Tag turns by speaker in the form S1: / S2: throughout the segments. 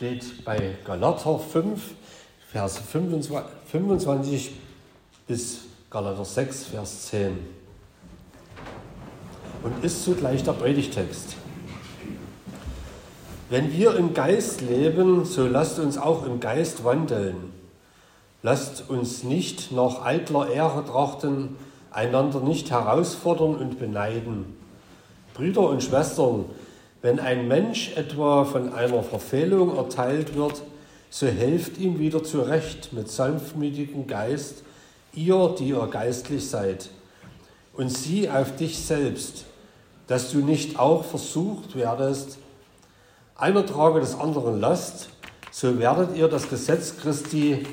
S1: steht bei Galater 5, Vers 25 bis Galater 6, Vers 10 und ist zugleich der Predigtext. Wenn wir im Geist leben, so lasst uns auch im Geist wandeln. Lasst uns nicht nach eitler Ehre trachten, einander nicht herausfordern und beneiden. Brüder und Schwestern, wenn ein Mensch etwa von einer Verfehlung erteilt wird, so helft ihm wieder zurecht mit sanftmütigem Geist, ihr, die ihr geistlich seid, und sieh auf dich selbst, dass du nicht auch versucht werdest, einer trage des anderen Last, so werdet ihr das Gesetz Christi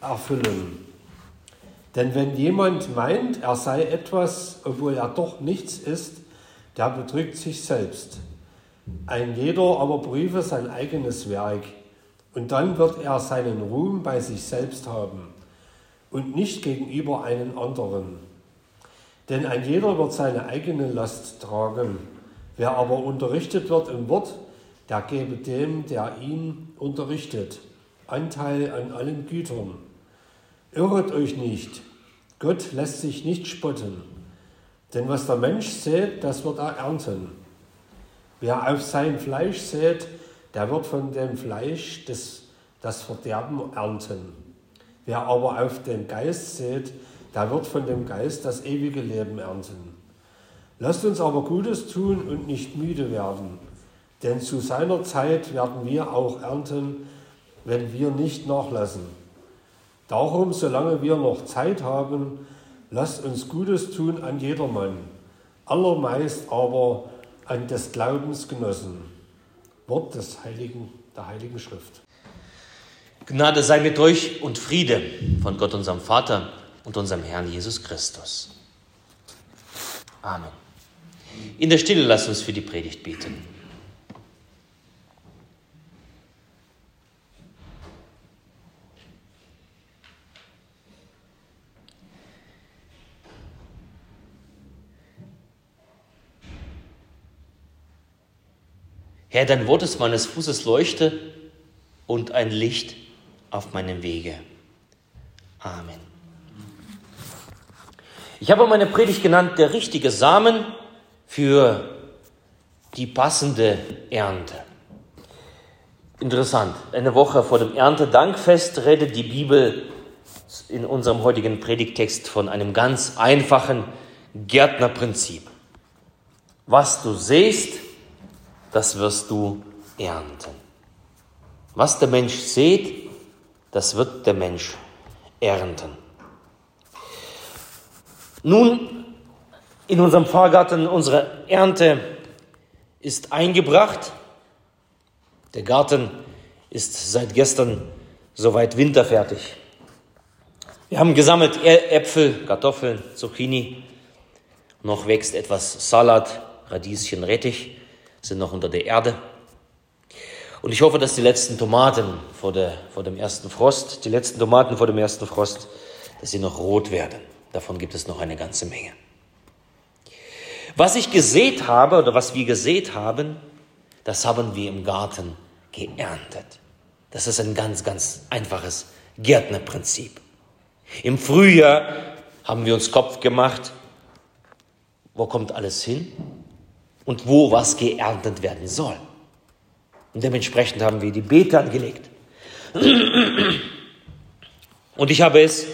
S1: erfüllen. Denn wenn jemand meint, er sei etwas, obwohl er doch nichts ist, der betrügt sich selbst. Ein jeder aber prüfe sein eigenes Werk, und dann wird er seinen Ruhm bei sich selbst haben und nicht gegenüber einen anderen. Denn ein jeder wird seine eigene Last tragen. Wer aber unterrichtet wird im Wort, der gebe dem, der ihn unterrichtet, Anteil an allen Gütern. Irret euch nicht, Gott lässt sich nicht spotten, denn was der Mensch sät, das wird er ernten. Wer auf sein Fleisch sät, der wird von dem Fleisch des, das Verderben ernten. Wer aber auf den Geist sät, der wird von dem Geist das ewige Leben ernten. Lasst uns aber Gutes tun und nicht müde werden, denn zu seiner Zeit werden wir auch ernten, wenn wir nicht nachlassen. Darum, solange wir noch Zeit haben, lasst uns Gutes tun an jedermann, allermeist aber an des Glaubens Genossen. Wort des Heiligen, der Heiligen Schrift.
S2: Gnade sei mit euch und Friede von Gott, unserem Vater und unserem Herrn Jesus Christus. Amen. In der Stille lasst uns für die Predigt beten. Herr, dein Wort ist meines Fußes Leuchte und ein Licht auf meinem Wege. Amen. Ich habe meine Predigt genannt, der richtige Samen für die passende Ernte. Interessant, eine Woche vor dem Erntedankfest redet die Bibel in unserem heutigen Predigtext von einem ganz einfachen Gärtnerprinzip. Was du siehst, das wirst du ernten. Was der Mensch sät, das wird der Mensch ernten. Nun, in unserem Fahrgarten, unsere Ernte ist eingebracht. Der Garten ist seit gestern soweit winterfertig. Wir haben gesammelt Äpfel, Kartoffeln, Zucchini. Noch wächst etwas Salat, Radieschen, Rettich sind noch unter der Erde. Und ich hoffe, dass die letzten Tomaten vor, der, vor dem ersten Frost, die letzten Tomaten vor dem ersten Frost, dass sie noch rot werden. Davon gibt es noch eine ganze Menge. Was ich gesät habe oder was wir gesät haben, das haben wir im Garten geerntet. Das ist ein ganz, ganz einfaches Gärtnerprinzip. Im Frühjahr haben wir uns Kopf gemacht, wo kommt alles hin? Und wo was geerntet werden soll. Und dementsprechend haben wir die Beete angelegt. Und ich habe es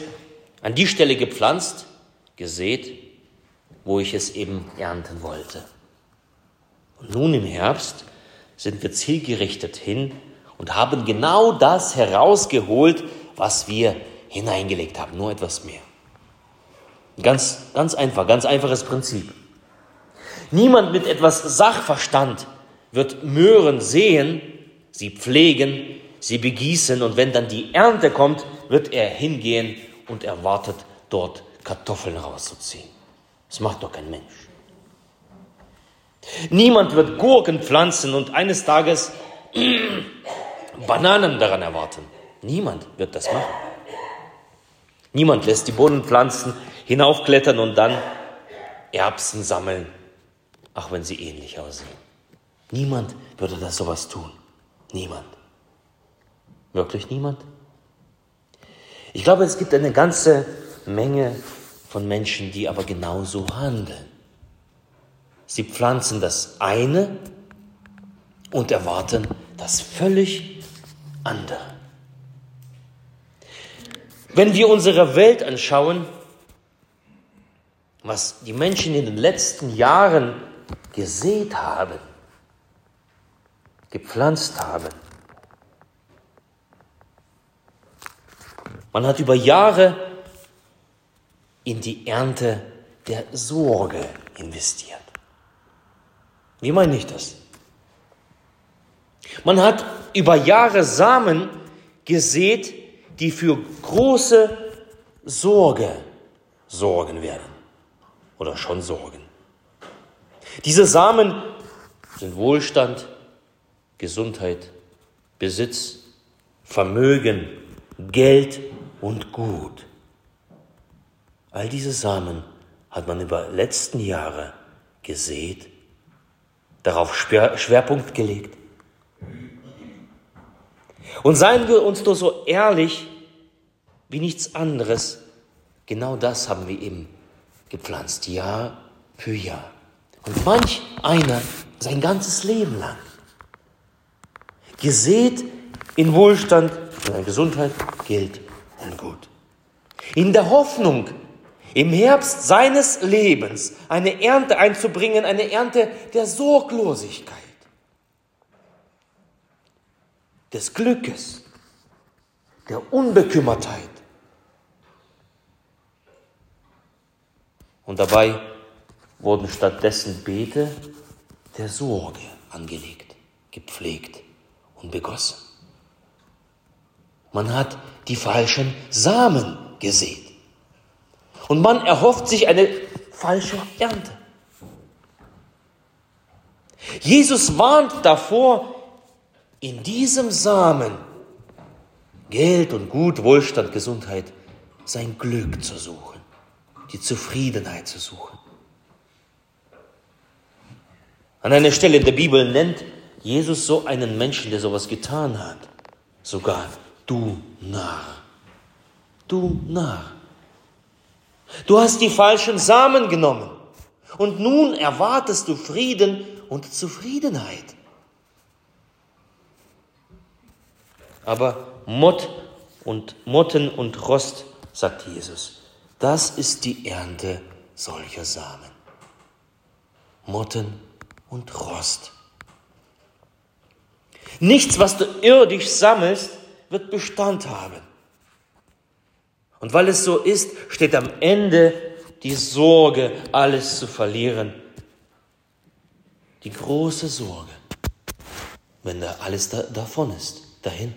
S2: an die Stelle gepflanzt, gesät, wo ich es eben ernten wollte. Und nun im Herbst sind wir zielgerichtet hin und haben genau das herausgeholt, was wir hineingelegt haben, nur etwas mehr. Ganz, ganz einfach, ganz einfaches Prinzip. Niemand mit etwas Sachverstand wird Möhren sehen, sie pflegen, sie begießen und wenn dann die Ernte kommt, wird er hingehen und erwartet dort Kartoffeln rauszuziehen. Das macht doch kein Mensch. Niemand wird Gurken pflanzen und eines Tages Bananen daran erwarten. Niemand wird das machen. Niemand lässt die Bohnen pflanzen, hinaufklettern und dann Erbsen sammeln auch wenn sie ähnlich aussehen. Niemand würde das sowas tun. Niemand. Wirklich niemand? Ich glaube, es gibt eine ganze Menge von Menschen, die aber genauso handeln. Sie pflanzen das eine und erwarten das völlig andere. Wenn wir unsere Welt anschauen, was die Menschen in den letzten Jahren gesät haben, gepflanzt haben, man hat über Jahre in die Ernte der Sorge investiert. Wie meine ich das? Man hat über Jahre Samen gesät, die für große Sorge sorgen werden oder schon sorgen. Diese Samen sind Wohlstand, Gesundheit, Besitz, Vermögen, Geld und Gut. All diese Samen hat man über letzten Jahre gesät, darauf Schwerpunkt gelegt. Und seien wir uns doch so ehrlich wie nichts anderes, genau das haben wir eben gepflanzt, Jahr für Jahr. Und manch einer sein ganzes Leben lang. Gesät in Wohlstand, in Gesundheit, Geld und Gut. In der Hoffnung, im Herbst seines Lebens eine Ernte einzubringen, eine Ernte der Sorglosigkeit, des Glückes, der Unbekümmertheit. Und dabei wurden stattdessen Beete der Sorge angelegt, gepflegt und begossen. Man hat die falschen Samen gesät. Und man erhofft sich eine falsche Ernte. Jesus warnt davor, in diesem Samen Geld und Gut, Wohlstand, Gesundheit, sein Glück zu suchen, die Zufriedenheit zu suchen. An einer Stelle in der Bibel nennt Jesus so einen Menschen, der sowas getan hat. Sogar du Narr. Du Narr. Du hast die falschen Samen genommen und nun erwartest du Frieden und Zufriedenheit. Aber Mott und Motten und Rost, sagt Jesus, das ist die Ernte solcher Samen. Motten und Rost. Nichts, was du irdisch sammelst, wird Bestand haben. Und weil es so ist, steht am Ende die Sorge, alles zu verlieren. Die große Sorge, wenn da alles da, davon ist, dahin.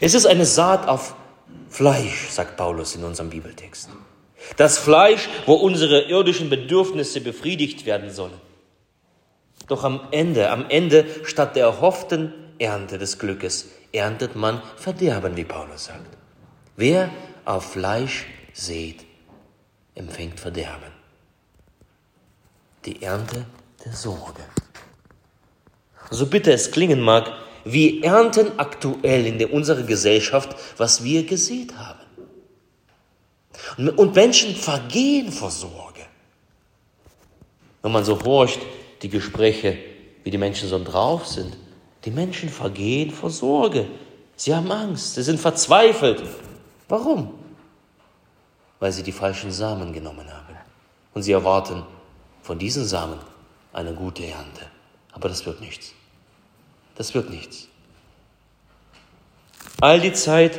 S2: Es ist eine Saat auf Fleisch, sagt Paulus in unserem Bibeltext. Das Fleisch, wo unsere irdischen Bedürfnisse befriedigt werden sollen. Doch am Ende, am Ende statt der erhofften Ernte des Glückes, erntet man Verderben, wie Paulus sagt. Wer auf Fleisch sät, empfängt Verderben. Die Ernte der Sorge. So bitter es klingen mag, wir ernten aktuell in unserer Gesellschaft, was wir gesät haben. Und Menschen vergehen vor Sorge. Wenn man so horcht, die Gespräche, wie die Menschen so drauf sind, die Menschen vergehen vor Sorge. Sie haben Angst, sie sind verzweifelt. Warum? Weil sie die falschen Samen genommen haben. Und sie erwarten von diesen Samen eine gute Ernte. Aber das wird nichts. Das wird nichts. All die Zeit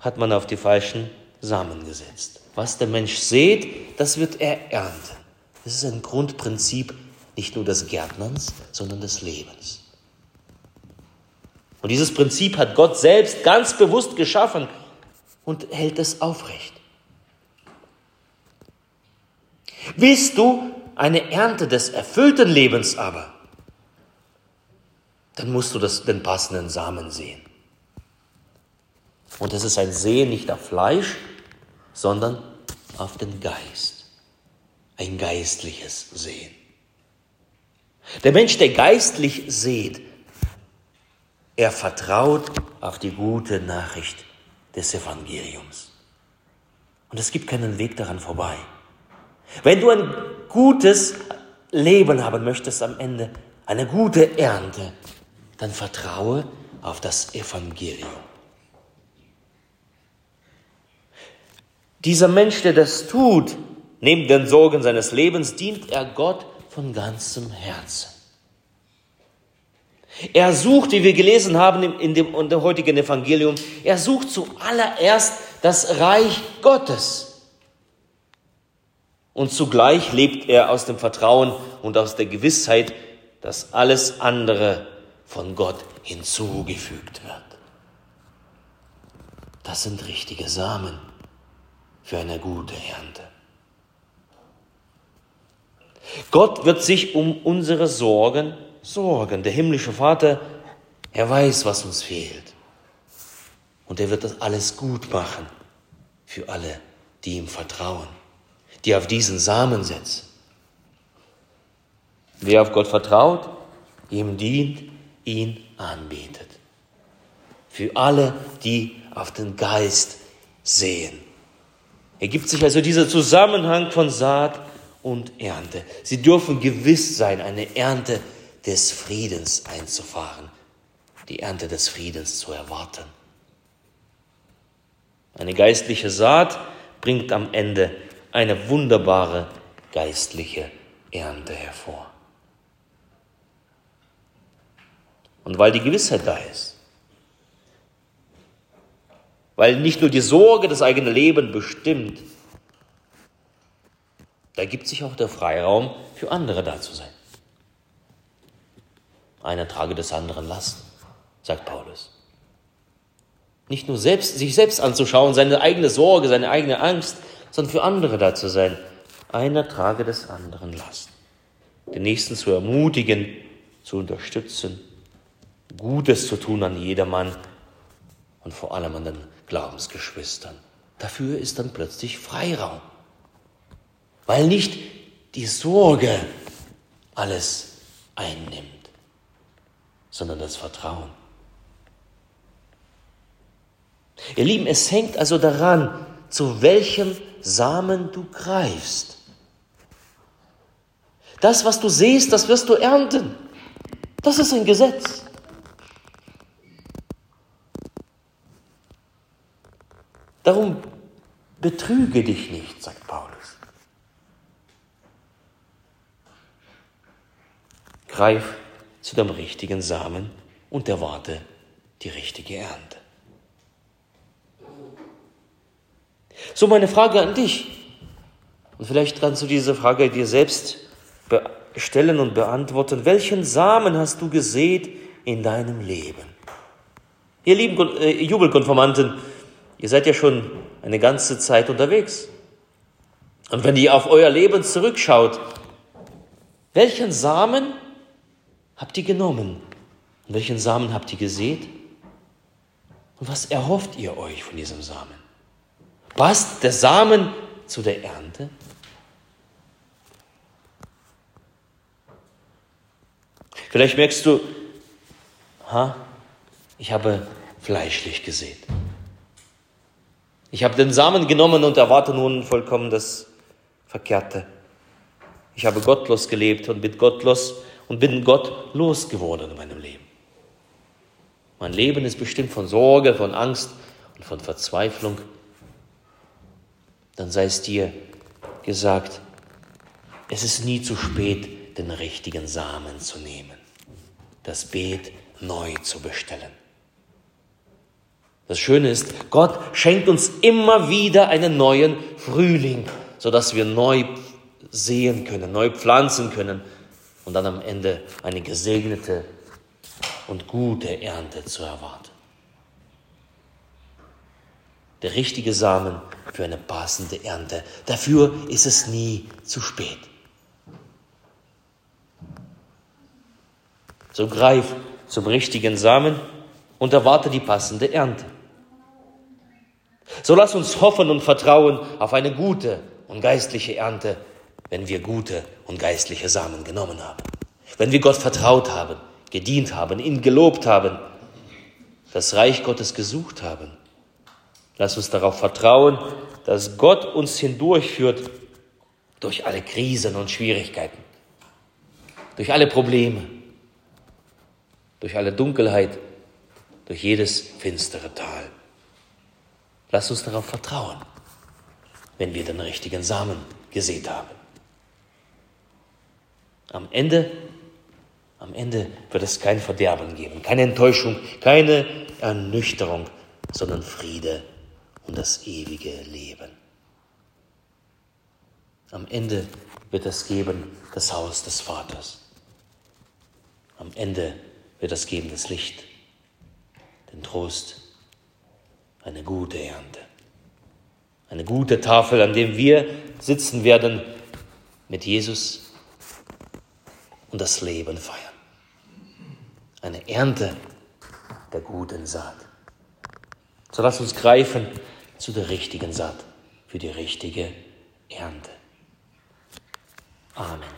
S2: hat man auf die falschen Samen gesetzt. Was der Mensch sät, das wird er ernten. Das ist ein Grundprinzip nicht nur des Gärtnerns, sondern des Lebens. Und dieses Prinzip hat Gott selbst ganz bewusst geschaffen und hält es aufrecht. Willst du eine Ernte des erfüllten Lebens aber, dann musst du das, den passenden Samen sehen. Und es ist ein Sehen nicht auf Fleisch, sondern auf den Geist. Ein geistliches Sehen. Der Mensch, der geistlich seht, Er vertraut auf die gute Nachricht des Evangeliums. Und es gibt keinen Weg daran vorbei. Wenn du ein gutes Leben haben möchtest am Ende, eine gute Ernte, dann vertraue auf das Evangelium. Dieser Mensch, der das tut, neben den Sorgen seines Lebens, dient er Gott von ganzem Herzen. Er sucht, wie wir gelesen haben in dem, in dem heutigen Evangelium, er sucht zuallererst das Reich Gottes. Und zugleich lebt er aus dem Vertrauen und aus der Gewissheit, dass alles andere von Gott hinzugefügt wird. Das sind richtige Samen für eine gute Ernte. Gott wird sich um unsere Sorgen sorgen. Der himmlische Vater, er weiß, was uns fehlt. Und er wird das alles gut machen für alle, die ihm vertrauen, die auf diesen Samen setzen. Wer auf Gott vertraut, ihm dient, ihn anbetet. Für alle, die auf den Geist sehen. Ergibt sich also dieser Zusammenhang von Saat und Ernte. Sie dürfen gewiss sein, eine Ernte des Friedens einzufahren, die Ernte des Friedens zu erwarten. Eine geistliche Saat bringt am Ende eine wunderbare geistliche Ernte hervor. Und weil die Gewissheit da ist, weil nicht nur die Sorge das eigene Leben bestimmt, da gibt sich auch der Freiraum für andere da zu sein. Einer trage des anderen Last, sagt Paulus. Nicht nur selbst, sich selbst anzuschauen, seine eigene Sorge, seine eigene Angst, sondern für andere da zu sein. Einer trage des anderen Last. Den Nächsten zu ermutigen, zu unterstützen, Gutes zu tun an jedermann und vor allem an den Glaubensgeschwistern. Dafür ist dann plötzlich Freiraum, weil nicht die Sorge alles einnimmt sondern das Vertrauen. Ihr Lieben, es hängt also daran, zu welchem Samen du greifst. Das, was du siehst, das wirst du ernten. Das ist ein Gesetz. Darum betrüge dich nicht, sagt Paulus. Greif zu dem richtigen Samen und erwarte die richtige Ernte. So meine Frage an dich. Und vielleicht kannst du diese Frage dir selbst stellen und beantworten. Welchen Samen hast du gesät in deinem Leben? Ihr lieben äh, Jubelkonformanten, ihr seid ja schon eine ganze Zeit unterwegs. Und wenn ihr auf euer Leben zurückschaut, welchen Samen habt ihr genommen? Und welchen Samen habt ihr gesät? Und was erhofft ihr euch von diesem Samen? Passt der Samen zu der Ernte? Vielleicht merkst du, ha, ich habe fleischlich gesät. Ich habe den Samen genommen und erwarte nun vollkommen das Verkehrte. Ich habe gottlos gelebt und bin gottlos und bin Gott losgeworden in meinem Leben. Mein Leben ist bestimmt von Sorge, von Angst und von Verzweiflung. Dann sei es dir gesagt, es ist nie zu spät, den richtigen Samen zu nehmen, das Beet neu zu bestellen. Das Schöne ist, Gott schenkt uns immer wieder einen neuen Frühling, sodass wir neu sehen können, neu pflanzen können und dann am Ende eine gesegnete und gute Ernte zu erwarten. Der richtige Samen für eine passende Ernte. Dafür ist es nie zu spät. So greif zum richtigen Samen und erwarte die passende Ernte. So lass uns hoffen und vertrauen auf eine gute und geistliche Ernte wenn wir gute und geistliche Samen genommen haben. Wenn wir Gott vertraut haben, gedient haben, ihn gelobt haben das Reich Gottes gesucht haben. Lass uns darauf vertrauen, dass Gott uns hindurchführt durch alle Krisen und Schwierigkeiten, durch alle Probleme, durch alle Dunkelheit, durch jedes finstere Tal. Lass uns darauf vertrauen, wenn wir den richtigen Samen gesät haben. Am Ende, am Ende wird es kein Verderben geben, keine Enttäuschung, keine Ernüchterung, sondern Friede und das ewige Leben. Am Ende wird es geben das Haus des Vaters. Am Ende wird es geben das Licht, den Trost, eine gute Ernte. Eine gute Tafel, an dem wir sitzen werden mit Jesus und das Leben feiern. Eine Ernte der guten Saat. So lass uns greifen zu der richtigen Saat, für die richtige Ernte. Amen.